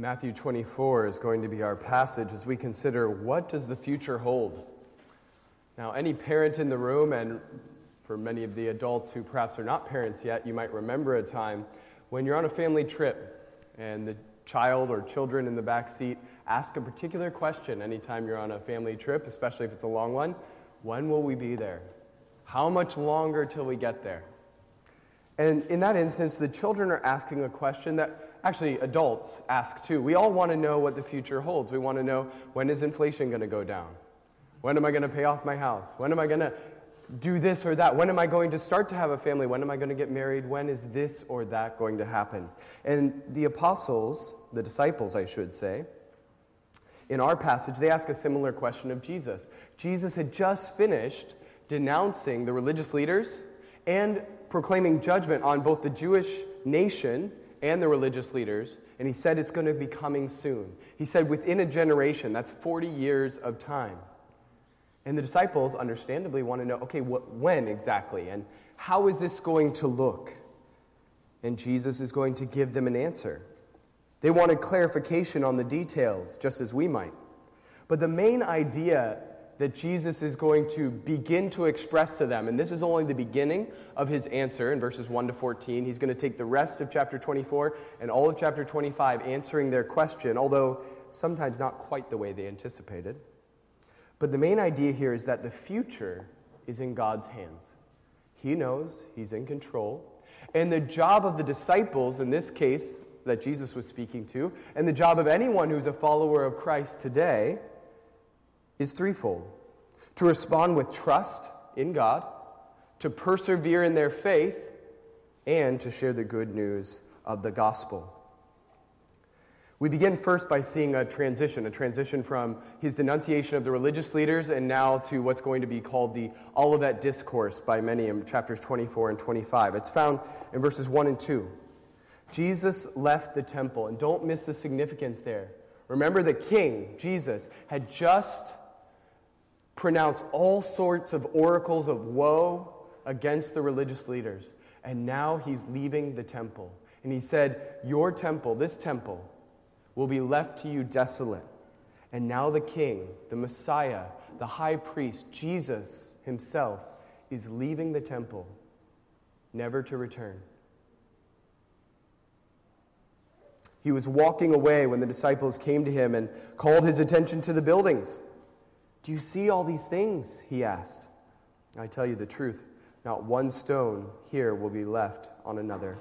Matthew 24 is going to be our passage as we consider what does the future hold. Now, any parent in the room, and for many of the adults who perhaps are not parents yet, you might remember a time when you're on a family trip and the child or children in the back seat ask a particular question anytime you're on a family trip, especially if it's a long one. When will we be there? How much longer till we get there? And in that instance, the children are asking a question that actually adults ask too. We all want to know what the future holds. We want to know when is inflation going to go down? When am I going to pay off my house? When am I going to do this or that? When am I going to start to have a family? When am I going to get married? When is this or that going to happen? And the apostles, the disciples, I should say, in our passage, they ask a similar question of Jesus. Jesus had just finished denouncing the religious leaders and proclaiming judgment on both the Jewish nation and the religious leaders, and he said it's going to be coming soon. He said within a generation, that's 40 years of time. And the disciples, understandably, want to know okay, wh- when exactly? And how is this going to look? And Jesus is going to give them an answer. They wanted clarification on the details, just as we might. But the main idea that Jesus is going to begin to express to them, and this is only the beginning of his answer in verses 1 to 14. He's going to take the rest of chapter 24 and all of chapter 25 answering their question, although sometimes not quite the way they anticipated. But the main idea here is that the future is in God's hands. He knows, He's in control. And the job of the disciples, in this case that Jesus was speaking to, and the job of anyone who's a follower of Christ today, is threefold to respond with trust in God, to persevere in their faith, and to share the good news of the gospel. We begin first by seeing a transition, a transition from his denunciation of the religious leaders and now to what's going to be called the Olivet Discourse by many in chapters 24 and 25. It's found in verses 1 and 2. Jesus left the temple, and don't miss the significance there. Remember, the king, Jesus, had just pronounced all sorts of oracles of woe against the religious leaders, and now he's leaving the temple. And he said, Your temple, this temple, will be left to you desolate. And now the king, the Messiah, the high priest, Jesus himself, is leaving the temple, never to return. He was walking away when the disciples came to him and called his attention to the buildings. Do you see all these things? He asked. I tell you the truth, not one stone here will be left on another.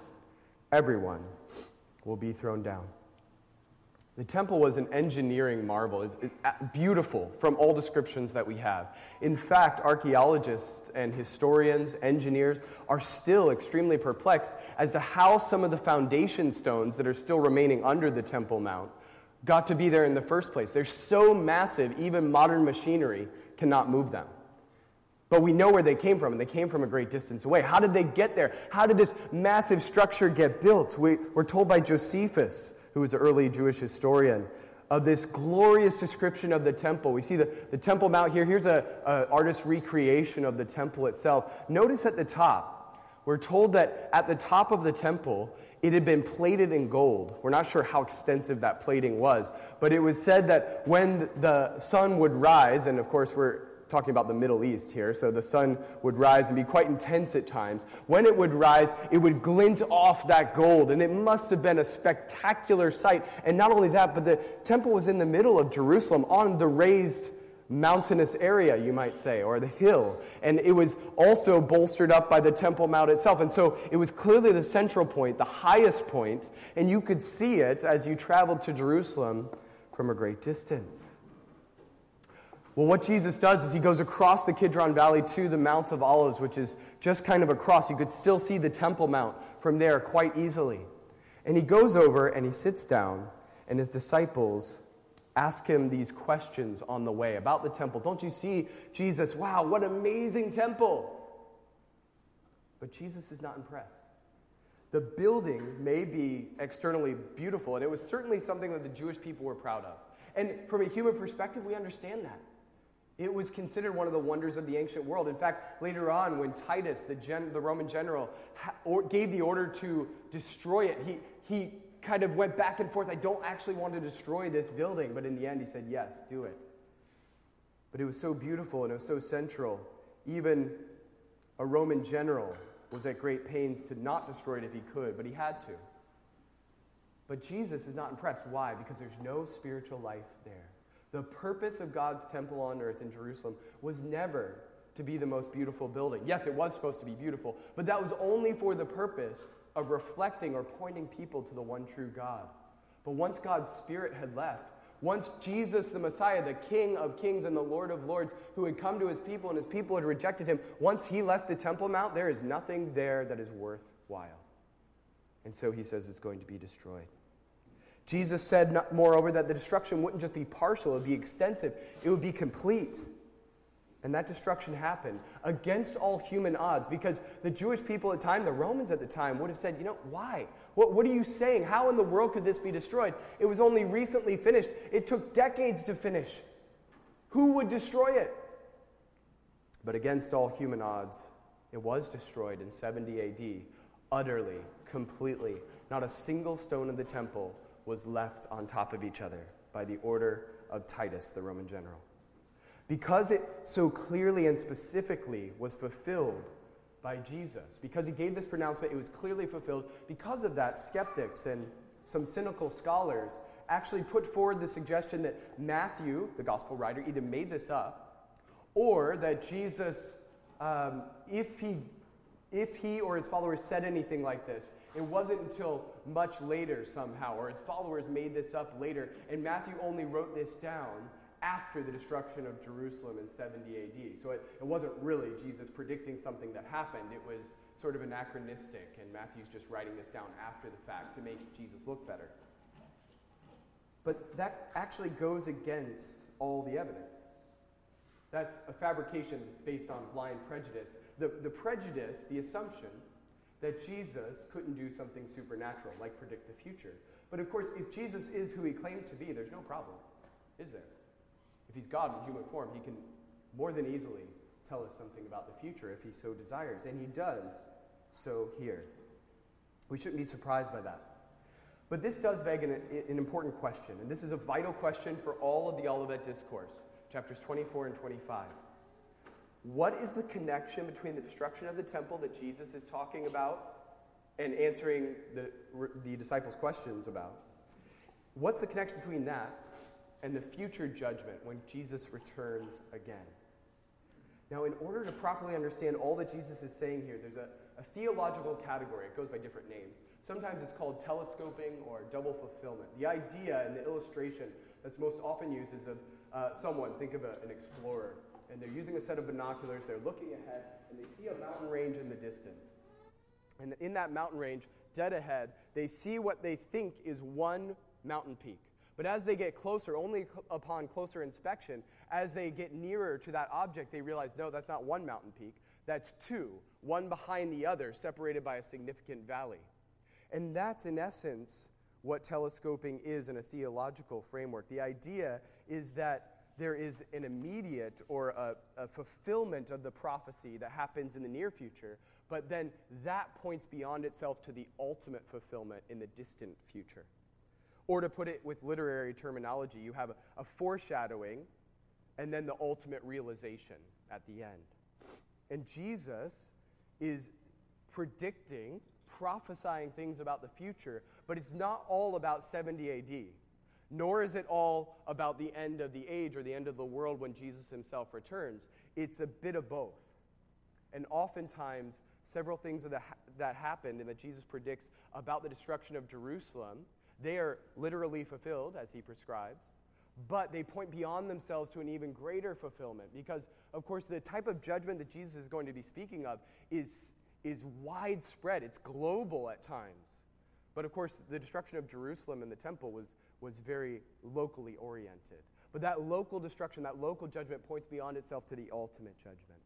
Everyone will be thrown down. The temple was an engineering marvel. It's, it's, beautiful from all descriptions that we have. In fact, archaeologists and historians, engineers are still extremely perplexed as to how some of the foundation stones that are still remaining under the Temple Mount got to be there in the first place. They're so massive, even modern machinery cannot move them. But we know where they came from, and they came from a great distance away. How did they get there? How did this massive structure get built? We, we're told by Josephus who was an early Jewish historian, of this glorious description of the temple. We see the, the Temple Mount here. Here's an artist's recreation of the temple itself. Notice at the top, we're told that at the top of the temple, it had been plated in gold. We're not sure how extensive that plating was, but it was said that when the sun would rise, and of course, we're talking about the Middle East here, so the sun would rise and be quite intense at times. When it would rise, it would glint off that gold, and it must have been a spectacular sight. And not only that, but the temple was in the middle of Jerusalem on the raised mountainous area, you might say, or the hill. And it was also bolstered up by the Temple Mount itself. And so it was clearly the central point, the highest point, and you could see it as you traveled to Jerusalem from a great distance. Well, what Jesus does is he goes across the Kidron Valley to the Mount of Olives, which is just kind of across. You could still see the Temple Mount from there quite easily. And he goes over and he sits down, and his disciples ask him these questions on the way about the temple. Don't you see, Jesus? Wow, what amazing temple! But Jesus is not impressed. The building may be externally beautiful, and it was certainly something that the Jewish people were proud of. And from a human perspective, we understand that. It was considered one of the wonders of the ancient world. In fact, later on, when Titus, the, gen, the Roman general, ha, or, gave the order to destroy it, he, he kind of went back and forth. I don't actually want to destroy this building. But in the end, he said, Yes, do it. But it was so beautiful and it was so central. Even a Roman general was at great pains to not destroy it if he could, but he had to. But Jesus is not impressed. Why? Because there's no spiritual life there. The purpose of God's temple on earth in Jerusalem was never to be the most beautiful building. Yes, it was supposed to be beautiful, but that was only for the purpose of reflecting or pointing people to the one true God. But once God's Spirit had left, once Jesus, the Messiah, the King of kings and the Lord of lords, who had come to his people and his people had rejected him, once he left the Temple Mount, there is nothing there that is worthwhile. And so he says it's going to be destroyed. Jesus said, moreover, that the destruction wouldn't just be partial, it would be extensive, it would be complete. And that destruction happened against all human odds because the Jewish people at the time, the Romans at the time, would have said, you know, why? What, what are you saying? How in the world could this be destroyed? It was only recently finished, it took decades to finish. Who would destroy it? But against all human odds, it was destroyed in 70 AD, utterly, completely. Not a single stone of the temple was left on top of each other by the order of Titus, the Roman general. Because it so clearly and specifically was fulfilled by Jesus, because he gave this pronouncement, it was clearly fulfilled. Because of that, skeptics and some cynical scholars actually put forward the suggestion that Matthew, the gospel writer, either made this up or that Jesus, um, if, he, if he or his followers said anything like this, it wasn't until much later, somehow, or his followers made this up later, and Matthew only wrote this down after the destruction of Jerusalem in 70 AD. So it, it wasn't really Jesus predicting something that happened, it was sort of anachronistic, and Matthew's just writing this down after the fact to make Jesus look better. But that actually goes against all the evidence. That's a fabrication based on blind prejudice. The, the prejudice, the assumption, that Jesus couldn't do something supernatural, like predict the future. But of course, if Jesus is who he claimed to be, there's no problem, is there? He's God in human form, he can more than easily tell us something about the future if he so desires. And he does so here. We shouldn't be surprised by that. But this does beg an, an, important question, and this is a vital question for all of the Olivet Discourse, chapters 24 and 25. What is the connection between the destruction of the temple that Jesus is talking about and answering the, the disciples' questions about? What's the connection between that and the future judgment when Jesus returns again? Now, in order to properly understand all that Jesus is saying here, there's a, a theological category. It goes by different names. Sometimes it's called telescoping or double fulfillment. The idea and the illustration that's most often used is of uh, someone, think of a, an explorer, and they're using a set of binoculars, they're looking ahead, and they see a mountain range in the distance. And in that mountain range, dead ahead, they see what they think is one mountain peak. But as they get closer, only upon closer inspection, as they get nearer to that object, they realize no, that's not one mountain peak, that's two, one behind the other, separated by a significant valley. And that's, in essence, what telescoping is in a theological framework. The idea is that there is an immediate or a, a, fulfillment of the prophecy that happens in the near future, but then that points beyond itself to the ultimate fulfillment in the distant future. Or to put it with literary terminology, you have a, a foreshadowing and then the ultimate realization at the end. And Jesus is predicting, prophesying things about the future, but it's not all about 70 AD nor is it all about the end of the age or the end of the world when Jesus himself returns. It's a bit of both. And oftentimes, several things that, ha- that happened and that Jesus predicts about the destruction of Jerusalem, they are literally fulfilled as he prescribes, but they point beyond themselves to an even greater fulfillment because, of course, the type of judgment that Jesus is going to be speaking of is, is widespread, it's global at times. But of course, the destruction of Jerusalem and the temple was was very locally oriented. But that local destruction, that local judgment points beyond itself to the ultimate judgment.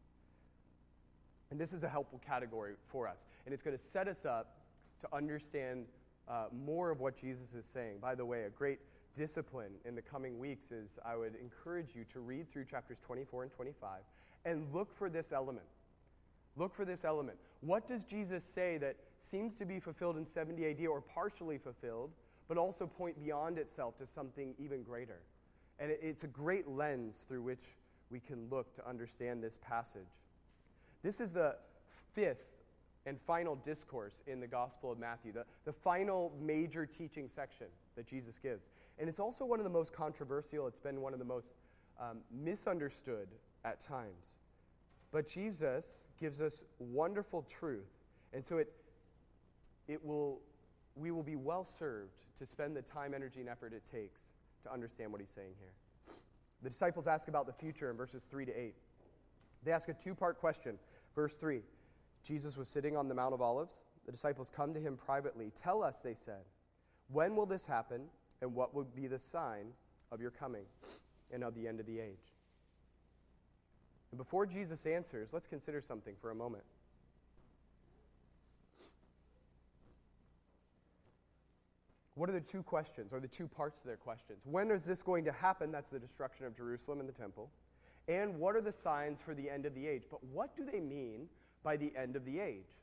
And this is a helpful category for us. And it's going to set us up to understand uh, more of what Jesus is saying. By the way, a great discipline in the coming weeks is I would encourage you to read through chapters 24 and 25 and look for this element. Look for this element. What does Jesus say that seems to be fulfilled in 70 AD or partially fulfilled, but also point beyond itself to something even greater. And it's a great lens through which we can look to understand this passage. This is the fifth and final discourse in the Gospel of Matthew, the, the final major teaching section that Jesus gives. And it's also one of the most controversial, it's been one of the most um, misunderstood at times. But Jesus gives us wonderful truth. And so it, it will, we will be well served to spend the time, energy, and effort it takes to understand what he's saying here. The disciples ask about the future in verses 3 to 8. They ask a two part question. Verse 3 Jesus was sitting on the Mount of Olives. The disciples come to him privately. Tell us, they said, when will this happen, and what will be the sign of your coming and of the end of the age? And before Jesus answers, let's consider something for a moment. What are the two questions, or the two parts of their questions? When is this going to happen? That's the destruction of Jerusalem and the temple. And what are the signs for the end of the age? But what do they mean by the end of the age?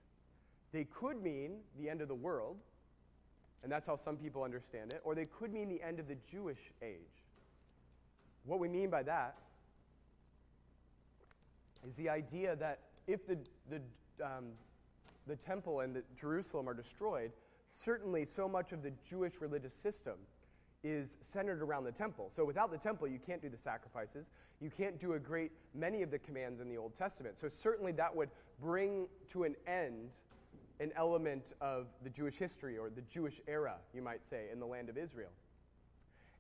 They could mean the end of the world, and that's how some people understand it, or they could mean the end of the Jewish age. What we mean by that is the idea that if the, the, um, the temple and the Jerusalem are destroyed, certainly so much of the Jewish religious system is centered around the temple. So without the temple, you can't do the sacrifices. You can't do a great many of the commands in the Old Testament. So certainly that would bring to an end an element of the Jewish history or the Jewish era, you might say, in the land of Israel.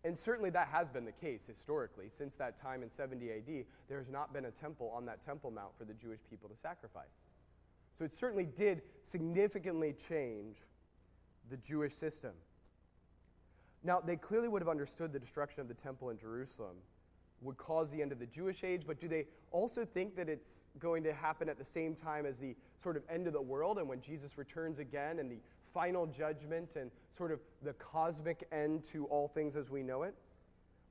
And certainly that has been the case historically. Since that time in 70 AD, there has not been a temple on that Temple Mount for the Jewish people to sacrifice. So it certainly did significantly change the Jewish system. Now, they clearly would have understood the destruction of the temple in Jerusalem would cause the end of the Jewish age, but do they also think that it's going to happen at the same time as the sort of end of the world and when Jesus returns again and the final judgment and sort of the cosmic end to all things as we know it?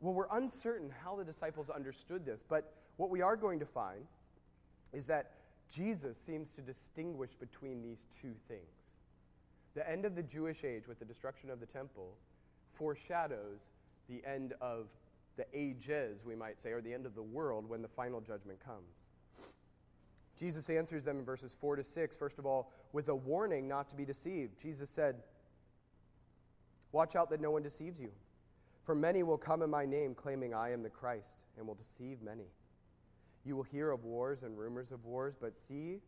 Well, we're uncertain how the disciples understood this, but what we are going to find is that Jesus seems to distinguish between these two things. The end of the Jewish age with the destruction of the temple foreshadows the end of the ages, we might say, or the end of the world when the final judgment comes. Jesus answers them in verses 4 to 6, first of all, with a warning not to be deceived. Jesus said, Watch out that no one deceives you. For many will come in my name, claiming I am the Christ, and will deceive many. You will hear of wars and rumors of wars, but see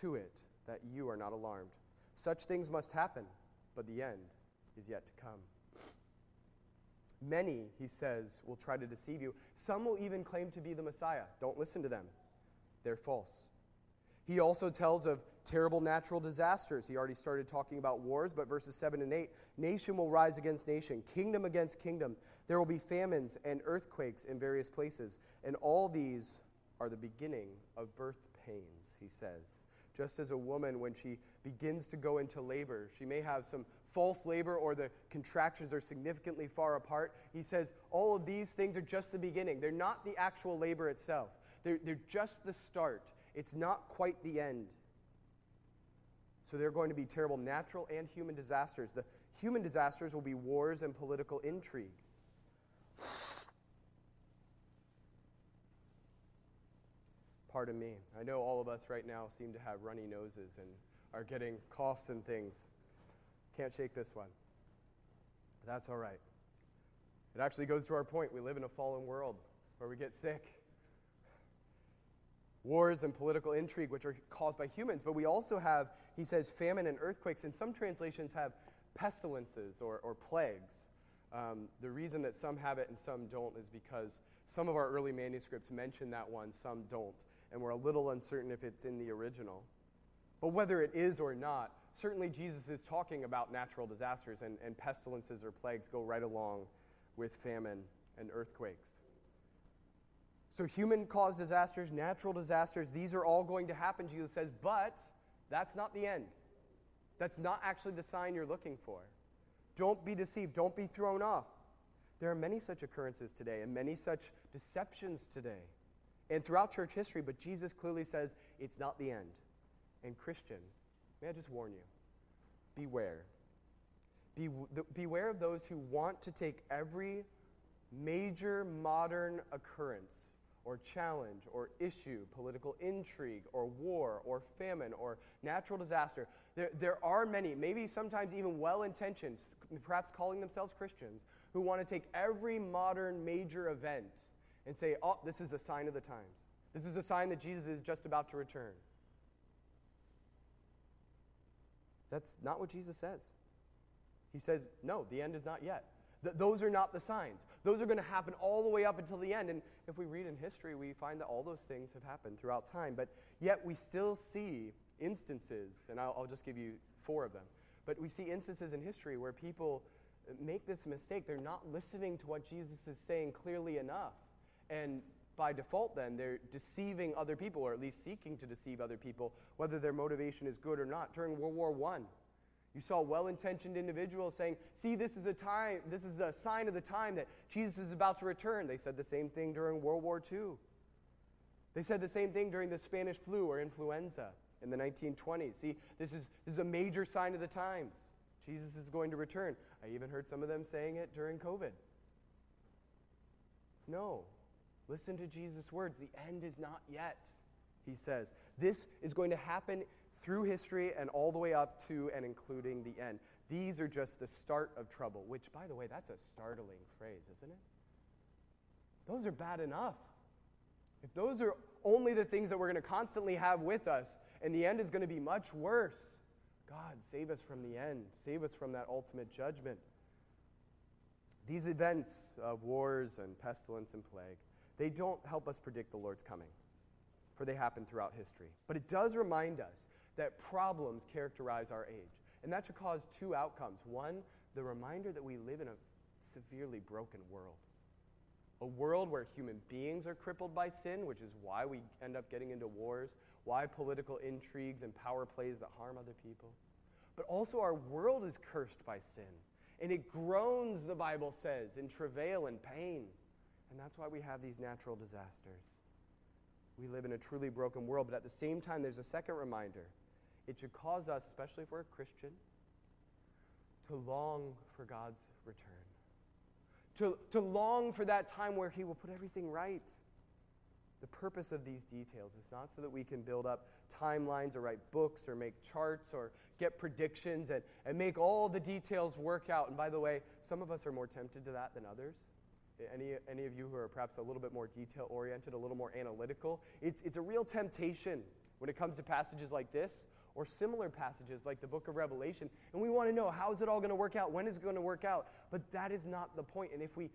to it that you are not alarmed. Such things must happen, but the end is yet to come. Many, he says, will try to deceive you. Some will even claim to be the Messiah. Don't listen to them, they're false. He also tells of terrible natural disasters. He already started talking about wars, but verses 7 and 8 nation will rise against nation, kingdom against kingdom. There will be famines and earthquakes in various places, and all these are the beginning of birth pains, he says. Just as a woman, when she begins to go into labor, she may have some false labor or the contractions are significantly far apart. He says all of these things are just the beginning. They're not the actual labor itself, they're, they're just the start. It's not quite the end. So there are going to be terrible natural and human disasters. The human disasters will be wars and political intrigue. Pardon me. I know all of us right now seem to have runny noses and are getting coughs and things. Can't shake this one. That's all right. It actually goes to our point. We live in a fallen world where we get sick. Wars and political intrigue, which are caused by humans. But we also have, he says, famine and earthquakes. And some translations have pestilences or, or plagues. Um, the reason that some have it and some don't is because some of our early manuscripts mention that one, some don't. And we're a little uncertain if it's in the original. But whether it is or not, certainly Jesus is talking about natural disasters, and, and pestilences or plagues go right along with famine and earthquakes. So, human caused disasters, natural disasters, these are all going to happen, Jesus says, but that's not the end. That's not actually the sign you're looking for. Don't be deceived, don't be thrown off. There are many such occurrences today and many such deceptions today and throughout church history, but Jesus clearly says it's not the end. And, Christian, may I just warn you beware. Be, beware of those who want to take every major modern occurrence or challenge or issue, political intrigue or war or famine or natural disaster. There, there are many, maybe sometimes even well intentioned, perhaps calling themselves Christians, who want to take every modern major event and say, oh, this is a sign of the times. This is a sign that Jesus is just about to return. That's not what Jesus says. He says, no, the end is not yet. Th- those are not the signs. Those are going to happen all the way up until the end. And if we read in history, we find that all those things have happened throughout time. But yet we still see instances, and I'll, I'll just give you four of them. But we see instances in history where people make this mistake. They're not listening to what Jesus is saying clearly enough. And by default, then, they're deceiving other people, or at least seeking to deceive other people, whether their motivation is good or not. During World War I, you saw well intentioned individuals saying, See, this is a time, this is a sign of the time that Jesus is about to return. They said the same thing during World War II. They said the same thing during the Spanish flu or influenza in the 1920s. See, this is, this is a major sign of the times. Jesus is going to return. I even heard some of them saying it during COVID. No. Listen to Jesus' words. The end is not yet, he says. This is going to happen through history and all the way up to and including the end. These are just the start of trouble, which, by the way, that's a startling phrase, isn't it? Those are bad enough. If those are only the things that we're going to constantly have with us, and the end is going to be much worse, God, save us from the end. Save us from that ultimate judgment. These events of wars and pestilence and plague, they don't help us predict the Lord's coming, for they happen throughout history. But it does remind us that problems characterize our age. And that should cause two outcomes. One, the reminder that we live in a severely broken world. A world where human beings are crippled by sin, which is why we end up getting into wars, why political intrigues and power plays that harm other people. But also, our world is cursed by sin. And it groans, the Bible says, in travail and pain. And that's why we have these natural disasters. We live in a truly broken world, but at the same time, there's a second reminder it should cause us, especially if we're a Christian, to long for God's return. To, to long for that time where He will put everything right. The purpose of these details is not so that we can build up timelines or write books or make charts or get predictions and, and make all the details work out. And by the way, some of us are more tempted to that than others. Any, any of you who are perhaps a little bit more detail oriented, a little more analytical, it's, it's a real temptation when it comes to passages like this or similar passages like the book of Revelation. And we want to know how is it all going to work out? When is it going to work out? But that is not the point. And if we,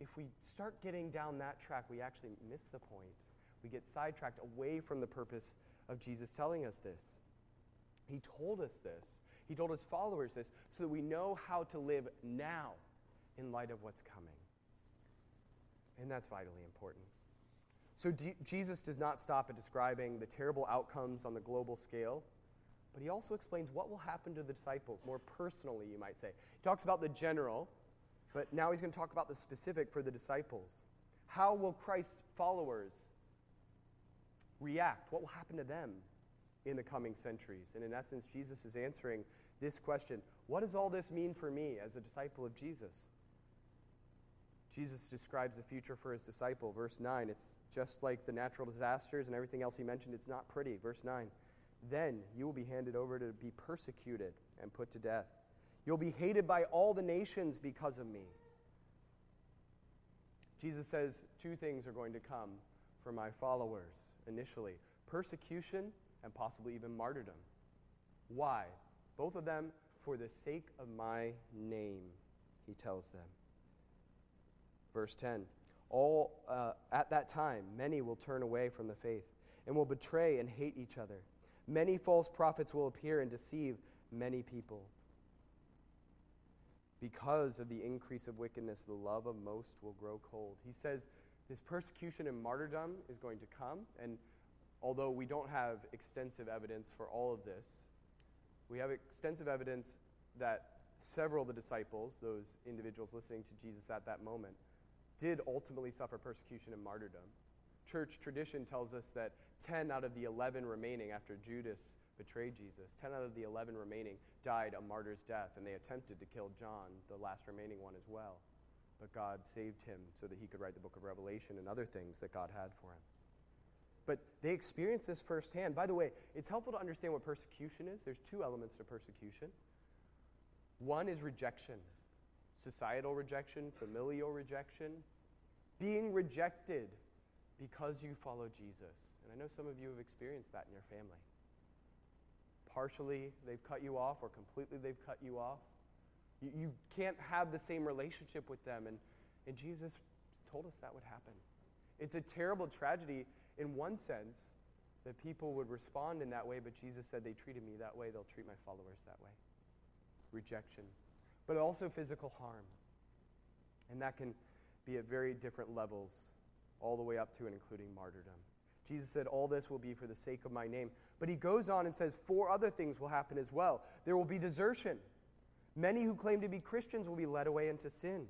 if we start getting down that track, we actually miss the point. We get sidetracked away from the purpose of Jesus telling us this. He told us this. He told his followers this so that we know how to live now in light of what's coming. And that's vitally important. So, D- Jesus does not stop at describing the terrible outcomes on the global scale. But he also explains what will happen to the disciples more personally, you might say. He talks about the general, but now he's going to talk about the specific for the disciples. How will Christ's followers react? What will happen to them in the coming centuries? And in essence, Jesus is answering this question What does all this mean for me as a disciple of Jesus? Jesus describes the future for his disciple. Verse 9, it's just like the natural disasters and everything else he mentioned. It's not pretty. Verse 9. Then you will be handed over to be persecuted and put to death. You'll be hated by all the nations because of me. Jesus says two things are going to come for my followers initially persecution and possibly even martyrdom. Why? Both of them for the sake of my name, he tells them. Verse 10 All uh, at that time, many will turn away from the faith and will betray and hate each other. Many false prophets will appear and deceive many people. Because of the increase of wickedness, the love of most will grow cold. He says this persecution and martyrdom is going to come, and although we don't have extensive evidence for all of this, we have extensive evidence that several of the disciples, those individuals listening to Jesus at that moment, did ultimately suffer persecution and martyrdom church tradition tells us that 10 out of the 11 remaining after Judas betrayed Jesus. Ten out of the eleven remaining died a martyr's death, and they attempted to kill John, the last remaining one, as well. But God saved him so that he could write the book of Revelation and other things that God had for him. But they experienced this firsthand. By the way, it's helpful to understand what persecution is. There's two elements to persecution one is rejection societal rejection, familial rejection, being rejected because you follow Jesus. And I know some of you have experienced that in your family. Partially, they've cut you off, or completely, they've cut you off. You, you can't have the same relationship with them. And, and Jesus told us that would happen. It's a terrible tragedy in one sense that people would respond in that way, but Jesus said, They treated me that way, they'll treat my followers that way. Rejection, but also physical harm. And that can be at very different levels, all the way up to and including martyrdom. Jesus said, All this will be for the sake of my name. But he goes on and says, Four other things will happen as well. There will be desertion. Many who claim to be Christians will be led away into sin.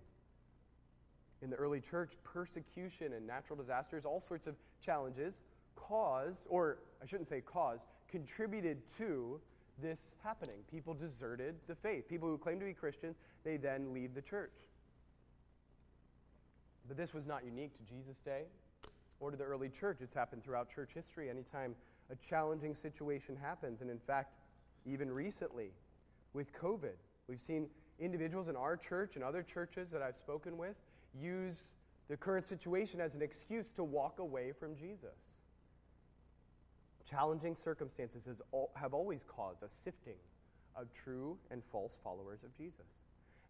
In the early church, persecution and natural disasters, all sorts of challenges caused, or I shouldn't say caused, contributed to this happening. People deserted the faith. People who claim to be Christians, they then leave the church. But this was not unique to Jesus' day or to the early church. It's happened throughout church history anytime a challenging situation happens. And in fact, even recently with COVID, we've seen individuals in our church and other churches that I've spoken with use the current situation as an excuse to walk away from Jesus. Challenging circumstances have always caused a sifting of true and false followers of Jesus.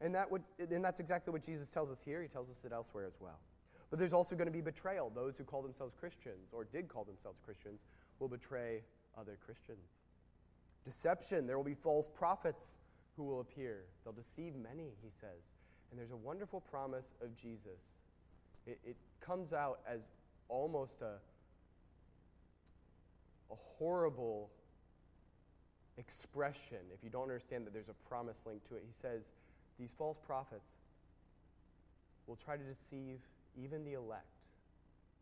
And, that would, and that's exactly what Jesus tells us here. He tells us it elsewhere as well. But there's also going to be betrayal. Those who call themselves Christians or did call themselves Christians will betray other Christians. Deception. There will be false prophets who will appear. They'll deceive many, he says. And there's a wonderful promise of Jesus. It, it comes out as almost a, a horrible expression if you don't understand that there's a promise linked to it. He says, These false prophets will try to deceive even the elect,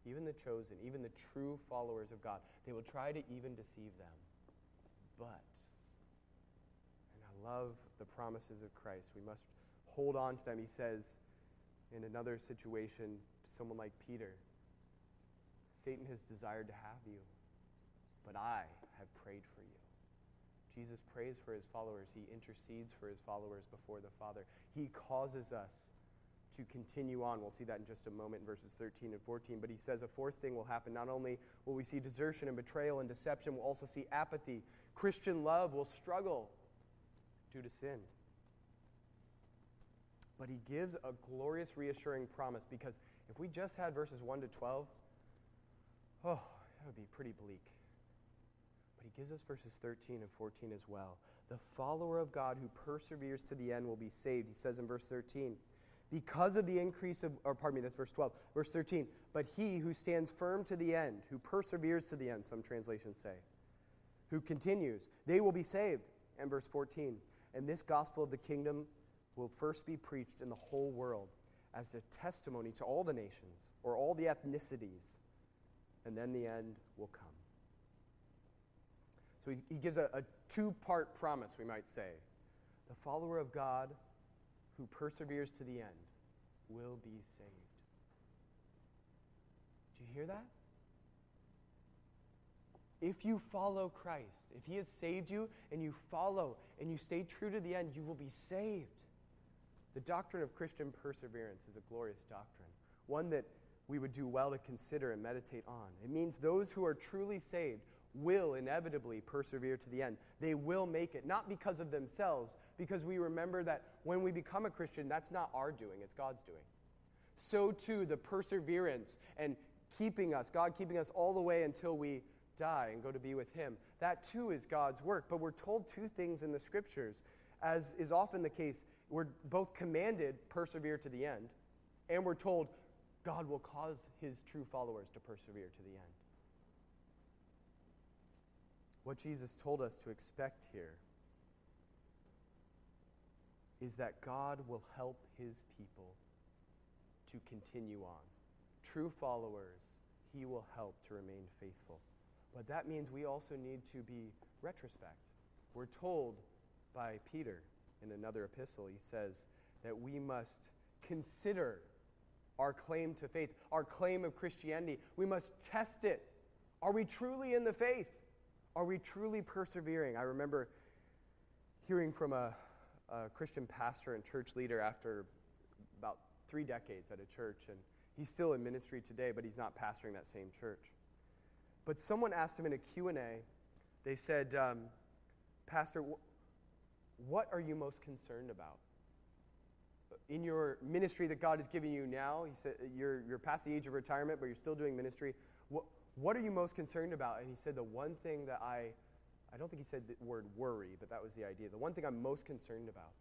even the chosen, even the true followers of God. They will try to even deceive them. But, and I love the promises of Christ, we must hold on to them. He says in another situation to someone like Peter Satan has desired to have you, but I have prayed for you. Jesus prays for his followers. He intercedes for his followers before the Father. He causes us to continue on. We'll see that in just a moment in verses 13 and 14. But he says a fourth thing will happen. Not only will we see desertion and betrayal and deception, we'll also see apathy. Christian love will struggle due to sin. But he gives a glorious, reassuring promise because if we just had verses 1 to 12, oh, that would be pretty bleak. But he gives us verses 13 and 14 as well. The follower of God who perseveres to the end will be saved. He says in verse 13, because of the increase of, or pardon me, that's verse 12. Verse 13, but he who stands firm to the end, who perseveres to the end, some translations say, who continues, they will be saved. And verse 14, and this gospel of the kingdom will first be preached in the whole world as a testimony to all the nations or all the ethnicities, and then the end will come. So he, he gives a, a two part promise, we might say. The follower of God who perseveres to the end will be saved. Do you hear that? If you follow Christ, if He has saved you and you follow and you stay true to the end, you will be saved. The doctrine of Christian perseverance is a glorious doctrine, one that we would do well to consider and meditate on. It means those who are truly saved will inevitably persevere to the end. They will make it, not because of themselves, because we remember that when we become a Christian, that's not our doing, it's God's doing. So too, the perseverance and keeping us, God keeping us all the way until we die and go to be with Him, that too is God's work. But we're told two things in the scriptures. As is often the case, we're both commanded, persevere to the end, and we're told, God will cause His true followers to persevere to the end. What Jesus told us to expect here is that God will help his people to continue on. True followers, he will help to remain faithful. but that means we also need to be retrospect. We're told by Peter in another epistle, he says that we must consider our claim to faith, our claim of Christianity. We must test it. Are we truly in the faith? Are we truly persevering? I remember hearing from a, a Christian pastor and church leader after about three decades at a church, and he's still in ministry today, but he's not pastoring that same church. But someone asked him in a Q&A, they said, um, Pastor, what are you most concerned about? In your ministry that God is giving you now, he said, you're, you're past the age of retirement, but you're still doing ministry. What, what are you most concerned about? And he said, The one thing that I, I don't think he said the word worry, but that was the idea. The one thing I'm most concerned about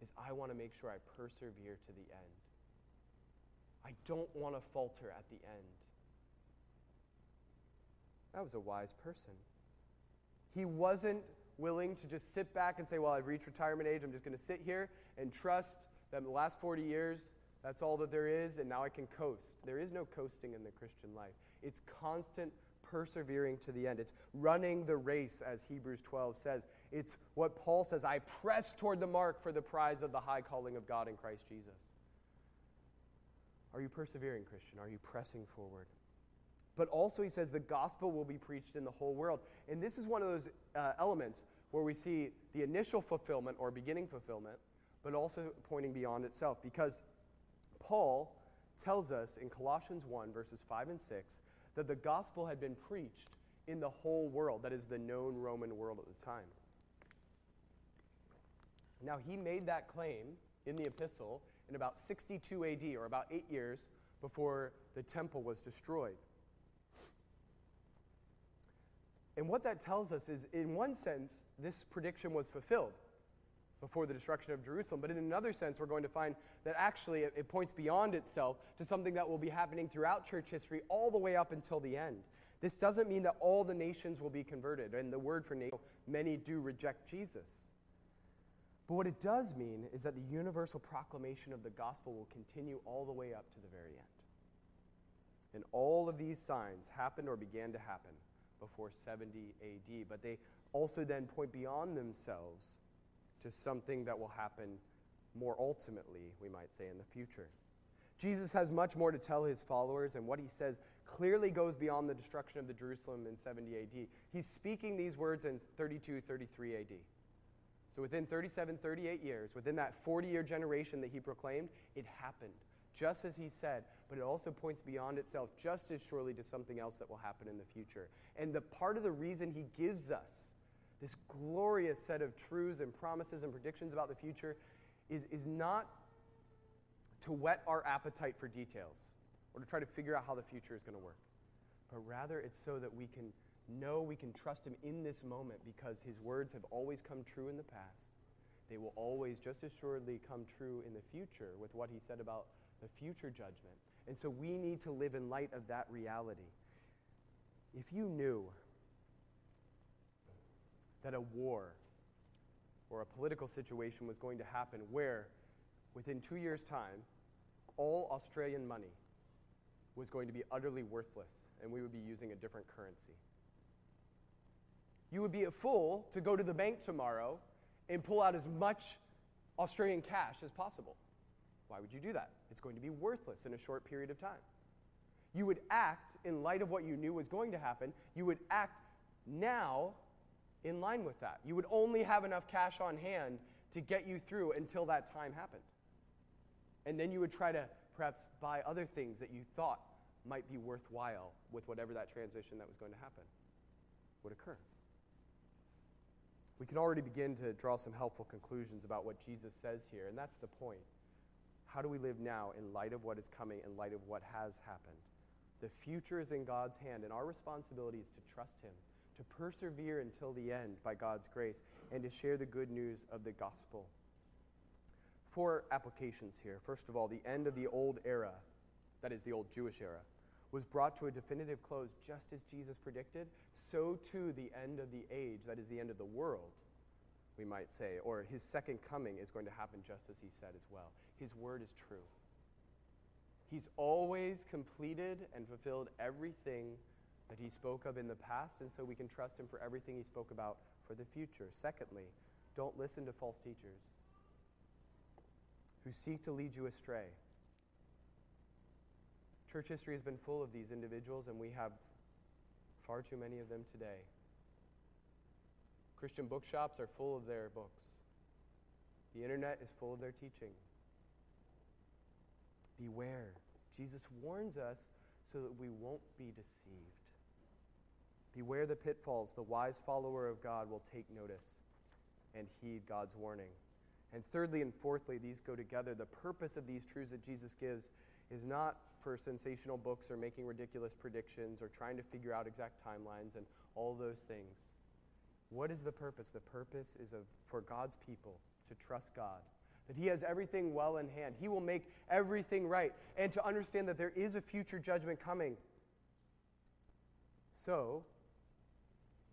is I want to make sure I persevere to the end. I don't want to falter at the end. That was a wise person. He wasn't willing to just sit back and say, Well, I've reached retirement age. I'm just going to sit here and trust that in the last 40 years, that's all that there is, and now I can coast. There is no coasting in the Christian life. It's constant persevering to the end. It's running the race, as Hebrews 12 says. It's what Paul says I press toward the mark for the prize of the high calling of God in Christ Jesus. Are you persevering, Christian? Are you pressing forward? But also, he says the gospel will be preached in the whole world. And this is one of those uh, elements where we see the initial fulfillment or beginning fulfillment, but also pointing beyond itself. Because Paul tells us in Colossians 1, verses 5 and 6, that the gospel had been preached in the whole world, that is, the known Roman world at the time. Now, he made that claim in the epistle in about 62 AD, or about eight years before the temple was destroyed. And what that tells us is, in one sense, this prediction was fulfilled before the destruction of Jerusalem. But in another sense, we're going to find that actually it, points beyond itself to something that will be happening throughout church history all the way up until the end. This doesn't mean that all the nations will be converted. And the word for nation, many do reject Jesus. But what it does mean is that the universal proclamation of the gospel will continue all the way up to the very end. And all of these signs happened or began to happen before 70 AD, but they also then point beyond themselves to something that will happen more ultimately, we might say, in the future. Jesus has much more to tell his followers, and what he says clearly goes beyond the destruction of the Jerusalem in 70 AD. He's speaking these words in 32, 33 AD. So within 37, 38 years, within that 40 year generation that he proclaimed, it happened, just as he said, but it also points beyond itself just as surely to something else that will happen in the future. And the part of the reason he gives us this glorious set of truths and promises and predictions about the future is, is not to whet our appetite for details or to try to figure out how the future is going to work, but rather it's so that we can know we can trust Him in this moment because His words have always come true in the past. They will always just as surely come true in the future with what He said about the future judgment. And so we need to live in light of that reality. If you knew that a war or a political situation was going to happen where, within two years' time, all Australian money was going to be utterly worthless and we would be using a different currency. You would be a fool to go to the bank tomorrow and pull out as much Australian cash as possible. Why would you do that? It's going to be worthless in a short period of time. You would act in light of what you knew was going to happen. You would act now in line with that. You would only have enough cash on hand to get you through until that time happened. And then you would try to perhaps buy other things that you thought might be worthwhile with whatever that transition that was going to happen would occur. We can already begin to draw some helpful conclusions about what Jesus says here, and that's the point. How do we live now in light of what is coming, in light of what has happened? The future is in God's hand, and our responsibility is to trust Him to persevere until the end by God's grace, and to share the good news of the gospel. Four applications here. First of all, the end of the old era, that is, the old Jewish era, was brought to a definitive close just as Jesus predicted. So too, the end of the age, that is, the end of the world, we might say, or his second coming is going to happen just as he said as well. His word is true. He's always completed and fulfilled everything that he spoke of in the past, and so we can trust him for everything he spoke about for the future. Secondly, don't listen to false teachers who seek to lead you astray. Church history has been full of these individuals, and we have far too many of them today. Christian bookshops are full of their books. The internet is full of their teaching. Beware. Jesus warns us so that we won't be deceived. Beware the pitfalls. The wise follower of God will take notice and heed God's warning. And thirdly and fourthly, these go together. The purpose of these truths that Jesus gives is not for sensational books or making ridiculous predictions or trying to figure out exact timelines and all those things. What is the purpose? The purpose is of, for God's people to trust God, that He has everything well in hand. He will make everything right, and to understand that there is a future judgment coming. So,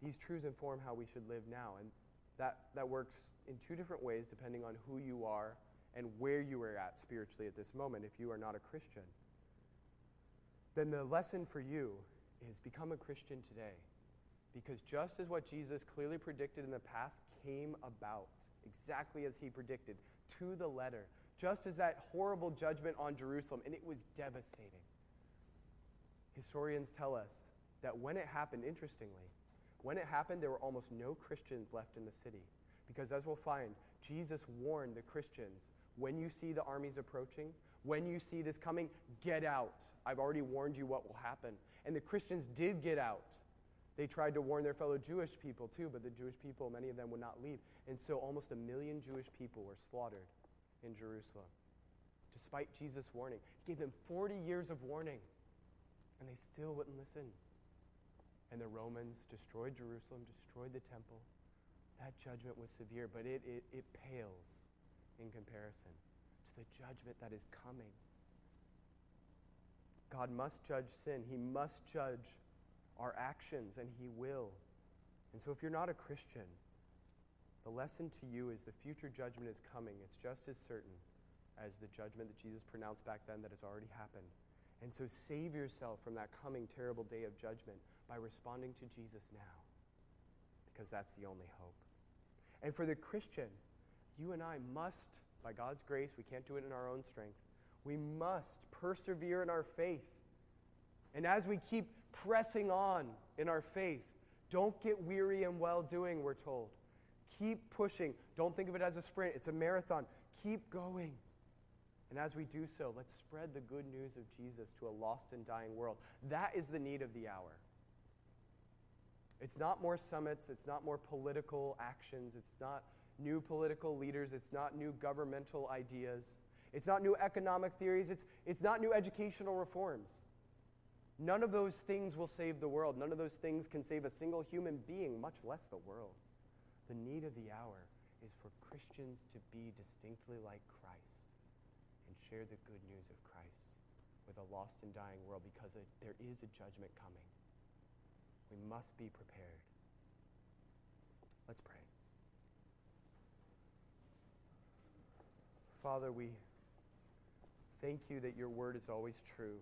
these truths inform how we should live now. And that, that works in two different ways depending on who you are and where you are at spiritually at this moment if you are not a Christian. Then the lesson for you is become a Christian today. Because just as what Jesus clearly predicted in the past came about, exactly as he predicted, to the letter, just as that horrible judgment on Jerusalem, and it was devastating. Historians tell us that when it happened, interestingly, when it happened, there were almost no Christians left in the city. Because as we'll find, Jesus warned the Christians when you see the armies approaching, when you see this coming, get out. I've already warned you what will happen. And the Christians did get out. They tried to warn their fellow Jewish people too, but the Jewish people, many of them would not leave. And so almost a million Jewish people were slaughtered in Jerusalem. Despite Jesus' warning, he gave them 40 years of warning, and they still wouldn't listen and the Romans destroyed Jerusalem, destroyed the temple. That judgment was severe, but it, it, it pales in comparison to the judgment that is coming. God must judge sin, He must judge our actions, and He will. And so, if you're not a Christian, the lesson to you is the future judgment is coming. It's just as certain as the judgment that Jesus pronounced back then that has already happened. And so save yourself from that coming terrible day of judgment by responding to Jesus now, because that's the only hope. And for the Christian, you and I must, by God's grace, we can't do it in our own strength, we must persevere in our faith. And as we keep pressing on in our faith, don't get weary in well doing, we're told. Keep pushing. Don't think of it as a sprint, it's a marathon. Keep going. And as we do so, let's spread the good news of Jesus to a lost and dying world. That is the need of the hour. It's not more summits, it's not more political actions, it's not new political leaders, it's not new governmental ideas, it's not new economic theories, it's, it's not new educational reforms. None of those things will save the world. None of those things can save a single human being, much less the world. The need of the hour is for Christians to be distinctly like Christ and share the good news of Christ with a lost and dying world because there is a judgment coming. We must be prepared. Let's pray. Father, we thank you that your word is always true.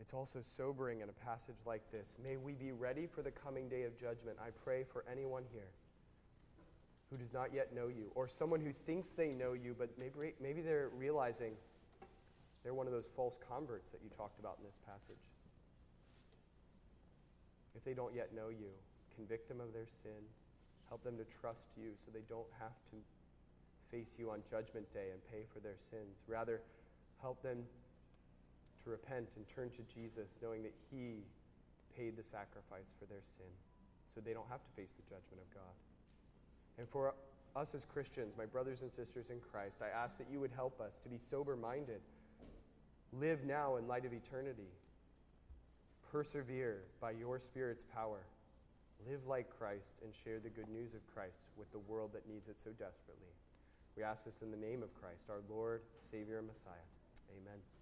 It's also sobering in a passage like this. May we be ready for the coming day of judgment. I pray for anyone here who does not yet know you, or someone who thinks they know you, but maybe, maybe they're realizing they're one of those false converts that you talked about in this passage. If they don't yet know you, convict them of their sin, help them to trust you so they don't have to face you on Judgment Day and pay for their sins. Rather, help them to repent and turn to Jesus, knowing that He paid the sacrifice for their sin so they don't have to face the judgment of God. And for us as Christians, my brothers and sisters in Christ, I ask that you would help us to be sober minded, live now in light of eternity, persevere by your Spirit's power, live like Christ, and share the good news of Christ with the world that needs it so desperately. We ask this in the name of Christ, our Lord, Savior, and Messiah. Amen.